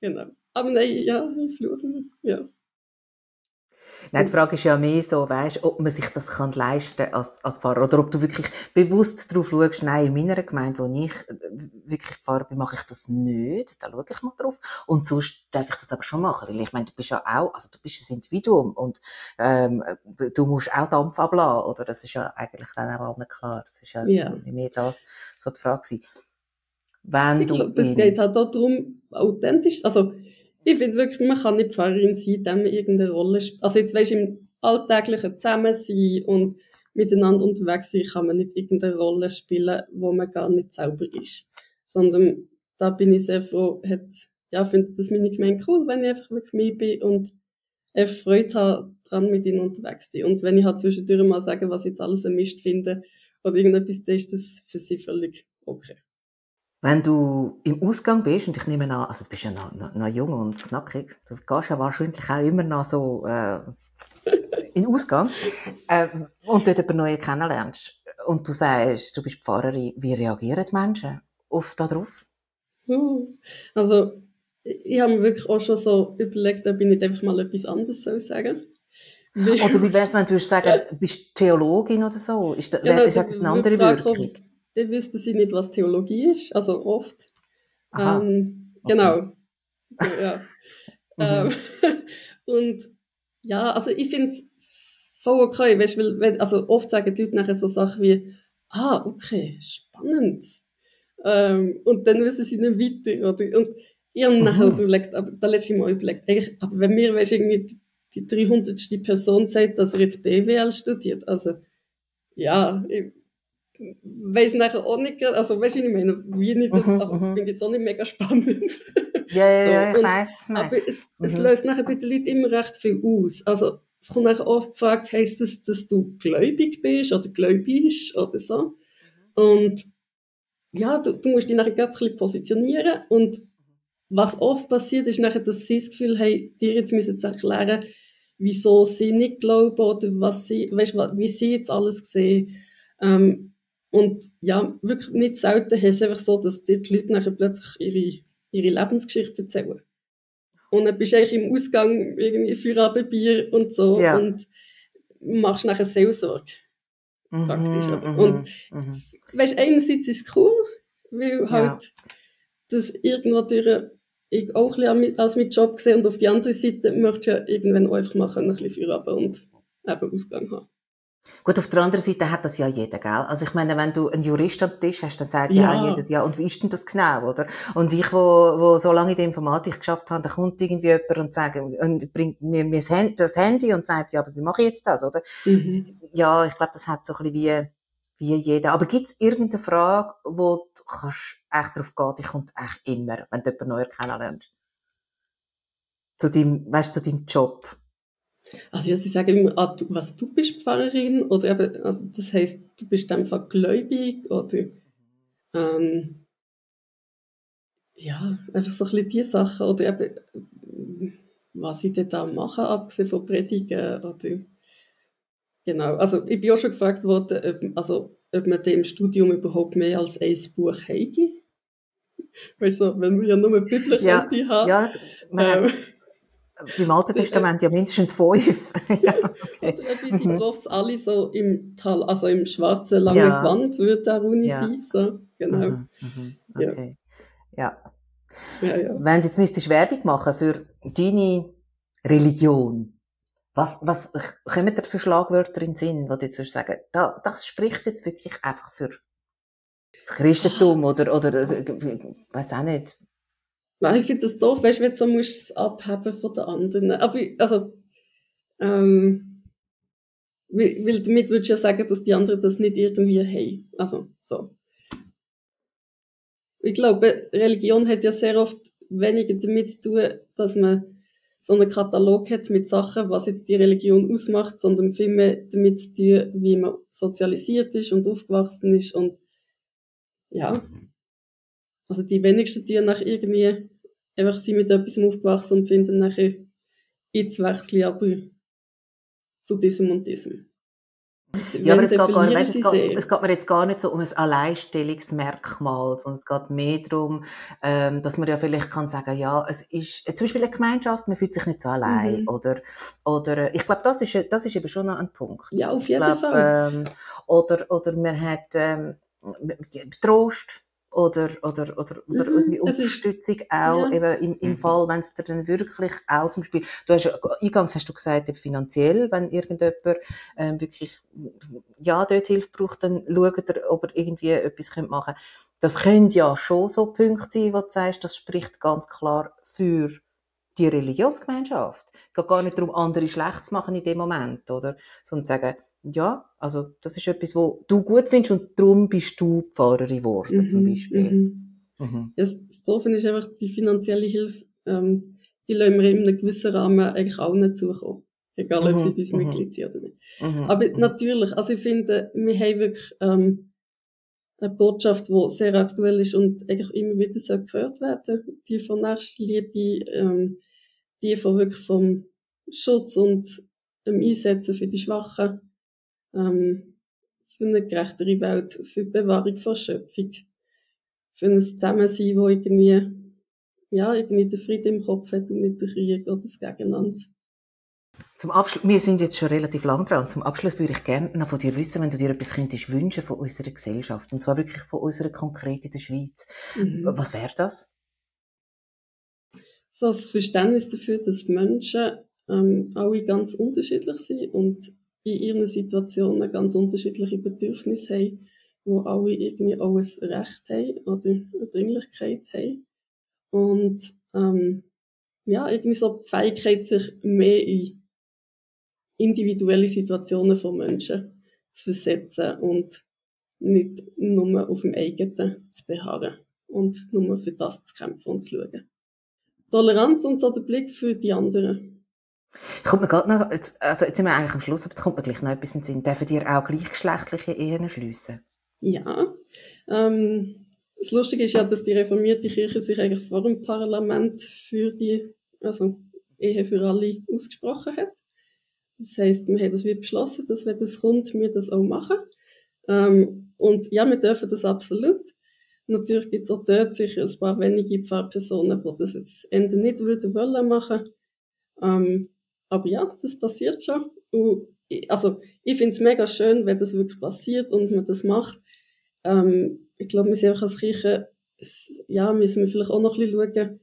Genau. Aber nein, ja, ich fluche, ja. Nein, die Frage ist ja mehr so, weißt, ob man sich das kann leisten als, als Pfarrer oder ob du wirklich bewusst darauf schaust, nein, in meiner Gemeinde, wo ich äh, wirklich Pfarrer bin, mache ich das nicht, da schaue ich mal drauf und sonst darf ich das aber schon machen, weil ich meine, du bist ja auch, also du bist ein Individuum und ähm, du musst auch Dampf abladen, oder? Das ist ja eigentlich dann auch allen klar, das ist ja, ja. mehr das so die Frage gewesen. Wenn ich glaube, es geht halt auch darum, authentisch, also ich finde wirklich, man kann nicht Pfarrerin sein, indem man irgendeine Rolle spielt. Also jetzt weisst im alltäglichen Zusammensein und miteinander unterwegs sein, kann man nicht irgendeine Rolle spielen, wo man gar nicht selber ist. Sondern da bin ich sehr froh, hat, ja, finde das meine Gemeinde cool, wenn ich einfach wirklich mich bin und einfach Freude habe, dran mit ihnen unterwegs zu sein. Und wenn ich halt zwischendurch mal sage, was ich jetzt alles ein Mist finde oder irgendetwas, dann ist das für sie völlig okay. Wenn du im Ausgang bist, und ich nehme an, also du bist ja noch, noch, noch jung und knackig, du gehst ja wahrscheinlich auch immer noch so äh, in den Ausgang äh, und dort jemanden Neuen kennenlernst und du sagst, du bist Pfarrerin, wie reagieren die Menschen auf darauf? Also, ich habe mir wirklich auch schon so überlegt, ob ich nicht einfach mal etwas anderes soll sagen Oder wie wäre es, wenn du sagen, du bist Theologin oder so? Ist das, genau, ist das eine andere Wirkung? Dann wüssten sie nicht, was Theologie ist, also oft. Ähm, genau. Okay. Ja. ähm, und ja, also ich finde es voll okay, weißt, weil, wenn, also oft sagen die Leute nachher so Sachen wie, ah, okay, spannend. Ähm, und dann wissen sie nicht weiter. Oder, und ich habe nachher überlegt, aber da letzte Mal überlegt, eigentlich, aber wenn mir, weißt, irgendwie die, die 300. Person sagt, dass er jetzt BWL studiert, also, ja, ich, weiß nachher auch nicht, also weißt du, ich meine, wie nicht das, mhm, also mhm. finde jetzt auch nicht mega spannend. Ja, ja, so, ja, ich weiß es Aber es, mhm. es löst nachher bei den Leuten immer recht viel aus. Also es kommt nachher oft die Frage, heisst das, dass du gläubig bist oder gläubig oder so? Und ja, du, du musst dich nachher ganz ein bisschen positionieren und was oft passiert, ist nachher, dass sie das Gefühl haben, dir jetzt müssen sie erklären, wieso sie nicht glauben oder was sie, weißt, wie sie jetzt alles sehen. Ähm, und ja, wirklich nicht selten hast du einfach so, dass die Leute nachher plötzlich ihre, ihre Lebensgeschichte erzählen. Und dann bist du eigentlich im Ausgang irgendwie Feierabendbier und so ja. und machst nachher Seelsorge. Mhm, praktisch. Mhm, und mhm. weißt, einerseits ist es cool, weil halt ja. das irgendwo durch ich auch ein bisschen als mein Job gesehen und auf die andere Seite möchte ich ja irgendwann einfach mal ein bisschen Feierabend und eben Ausgang haben. Gut, auf der anderen Seite hat das ja jeder, gell? Also ich meine, wenn du einen Jurist am Tisch hast, dann sagt ja, ja jeder, ja, und wie ist denn das genau, oder? Und ich, wo, wo so lange in der Informatik geschafft habe, da kommt irgendwie jemand und sagt, und bringt mir, mir das Handy und sagt, ja, aber wie mache ich jetzt das, oder? Mhm. Ja, ich glaube, das hat so ein bisschen wie, wie jeder. Aber gibt es irgendeine Frage, wo du kannst echt drauf gehen, die kommt echt immer, wenn du jemanden neu kennenlernst? Zu deinem, weißt du, zu deinem Job? Also ja, sie sagen immer, ah, du, was du bist Pfarrerin oder eben, also das heißt, du bist einfach gläubig oder ähm, ja, einfach so ein bisschen diese Sachen oder eben, was ich denn da mache, abgesehen von Predigen oder genau, also ich bin auch schon gefragt worden, ob, also, ob man dem Studium überhaupt mehr als ein Buch hätte. Weißt du, wenn wir ja nur eine Bibel ja, haben. Ja, man ähm, im Alten Testament ja mindestens fünf. ja, okay. Unsere mhm. Profs alle so im Tal, also im schwarzen langen ja. Gewand würde der Uni ja. sein. So. Genau. Mhm. Mhm. Okay. Ja. Ja. ja. Wenn du jetzt müsstest Werbung machen für deine Religion, was, was kommen dir für Schlagwörter in den Sinn, wo du jetzt sagen da, das spricht jetzt wirklich einfach für das Christentum oder, oder, äh, weiß auch nicht, Nein, ich finde das doof, weißt du, wenn du so es abheben von den anderen. Aber, also, ähm, weil damit würdest du ja sagen, dass die anderen das nicht irgendwie haben. Also, so. Ich glaube, Religion hat ja sehr oft weniger damit zu tun, dass man so einen Katalog hat mit Sachen, was jetzt die Religion ausmacht, sondern viel mehr damit zu tun, wie man sozialisiert ist und aufgewachsen ist und ja, also die wenigsten tun nach irgendwie einfach sind mit etwas aufgewachsen und finden nachher, jetzt wechsle ich aber zu diesem und diesem. Ja, aber es geht, gar, weißt, es, geht, es geht mir jetzt gar nicht so um ein Alleinstellungsmerkmal, sondern es geht mehr darum, ähm, dass man ja vielleicht kann sagen, ja, es ist zum Beispiel eine Gemeinschaft, man fühlt sich nicht so allein mhm. oder oder ich glaube, das ist das ist eben schon noch ein Punkt. Ja, auf jeden glaub, Fall. Ähm, oder oder man hat ähm, Trost oder, oder, oder, oder mhm, irgendwie Unterstützung ist, auch, ja. eben im, im mhm. Fall, wenn es dir dann wirklich auch zum Beispiel, du hast, eingangs hast du gesagt, eben finanziell, wenn irgendjemand ähm, wirklich, ja, dort Hilfe braucht, dann schaut er, ob er irgendwie etwas machen könnte. Das können ja schon so Punkte sein, wo du sagst, das spricht ganz klar für die Religionsgemeinschaft. Es geht gar nicht darum, andere schlecht zu machen in dem Moment, oder? Sondern zu sagen, ja, also das ist etwas, wo du gut findest und darum bist du Pfarrerin geworden, mhm, zum Beispiel. Mhm. Mhm. Ja, das Doofe ist einfach, die finanzielle Hilfe, ähm, die lassen wir in einem gewissen Rahmen eigentlich auch nicht zukommen. Egal, ob sie mhm, bis mhm. Mitglied sind oder nicht. Mhm, Aber natürlich, also ich finde, wir haben wirklich ähm, eine Botschaft, die sehr aktuell ist und eigentlich immer wieder so gehört werden. Die von Nächstenliebe, ähm, die von wirklich vom Schutz und dem Einsetzen für die Schwachen ähm, für eine gerechtere Welt, für die Bewahrung von Schöpfung, für ein Zusammensein, wo irgendwie, ja, irgendwie den Frieden im Kopf hat und nicht den Krieg oder das Gegeneinander. Zum Abschluss, wir sind jetzt schon relativ lang dran. Zum Abschluss würde ich gerne noch von dir wissen, wenn du dir etwas könntest wünschen von unserer Gesellschaft. Und zwar wirklich von unserer konkret in der Schweiz. Mhm. Was wäre das? So das Verständnis dafür, dass Menschen ähm, alle ganz unterschiedlich sind und in ihren Situationen ganz unterschiedliche Bedürfnisse haben, wo alle irgendwie auch ein Recht haben oder eine Dringlichkeit haben. Und ähm, ja, irgendwie so die Fähigkeit, sich mehr in individuelle Situationen von Menschen zu versetzen und nicht nur auf dem eigenen zu beharren und nur für das zu kämpfen und zu schauen. Toleranz und so der Blick für die anderen. Kommt mir gerade noch, jetzt, also jetzt sind wir eigentlich am Schluss, aber jetzt kommt mir gleich noch etwas in den Sinn. Dürfen dir auch gleichgeschlechtliche Ehen schliessen? Ja. Ähm, das Lustige ist ja, dass die reformierte Kirche sich eigentlich vor dem Parlament für die, also Ehe für alle ausgesprochen hat. Das heisst, wir haben das wie beschlossen, dass wenn das kommt, wir das auch machen. Ähm, und ja, wir dürfen das absolut. Natürlich gibt es auch dort sicher ein paar wenige Pfarrpersonen, die das jetzt Ende nicht würden wollen machen. Ähm, aber ja, das passiert schon. Und ich, also, ich finde es mega schön, wenn das wirklich passiert und man das macht. Ähm, ich glaube, wir sind auch als Kirche, ja, müssen wir vielleicht auch noch ein bisschen schauen,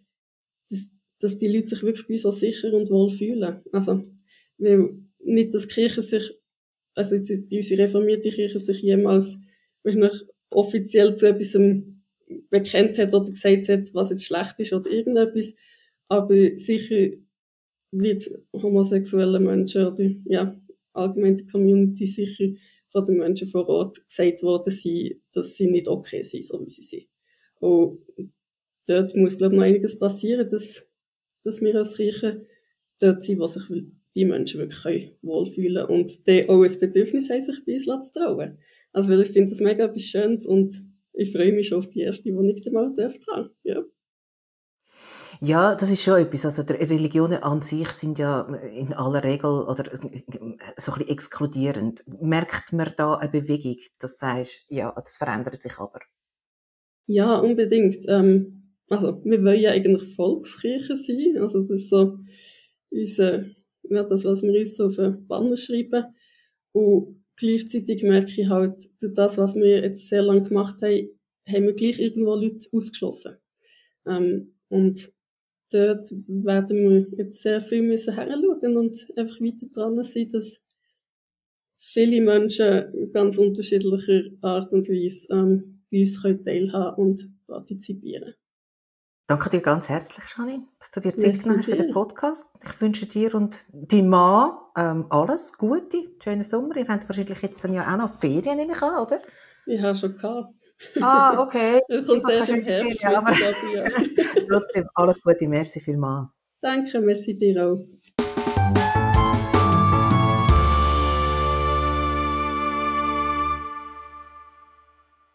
dass, dass die Leute sich wirklich bei uns auch sicher und wohl fühlen. Also, weil nicht, dass die Kirche sich, also die, unsere reformierte Kirche sich jemals wahrscheinlich offiziell zu etwas bekennt hat oder gesagt hat, was jetzt schlecht ist oder irgendetwas, aber sicher wird homosexuelle Menschen oder ja, allgemein die Community sicher von den Menschen vor Ort gesagt worden sein, dass sie nicht okay sind, so wie sie sind. Und dort muss, glaube ich, noch einiges passieren, dass, dass wir als Kirche dort sind, wo sich die Menschen wirklich wohlfühlen und die auch ein Bedürfnis haben, sich bei uns zu trauen. Also, weil ich finde das mega etwas Schönes und ich freue mich schon auf die erste, die ich dann mal haben Ja. Ja, das ist schon etwas. Also die Religionen an sich sind ja in aller Regel oder so ein bisschen exkludierend. Merkt man da eine Bewegung, das sagst, ja, das verändert sich aber? Ja, unbedingt. Ähm, also wir wollen ja eigentlich Volkskirche sein. Also das ist so unser, ja, das, was wir uns so auf den Banner schreiben. Und gleichzeitig merke ich halt, durch das, was wir jetzt sehr lange gemacht haben, haben wir gleich irgendwo Leute ausgeschlossen. Ähm, und dort werden wir jetzt sehr viel müssen heranschauen und einfach weiter dran sein, dass viele Menschen ganz unterschiedlicher Art und Weise ähm, bei uns können teilhaben und partizipieren Danke dir ganz herzlich, Janine, dass du dir Zeit genommen hast für den Podcast. Ich wünsche dir und deinem Mann ähm, alles Gute, schönen Sommer. Ihr habt wahrscheinlich jetzt dann ja auch noch Ferien, nehme ich an, oder? Ich habe schon gehabt. Ah, okay. Das kommt erst im Herbst. Aber trotzdem, alles Gute, merci vielmals. Danke, merci dir auch.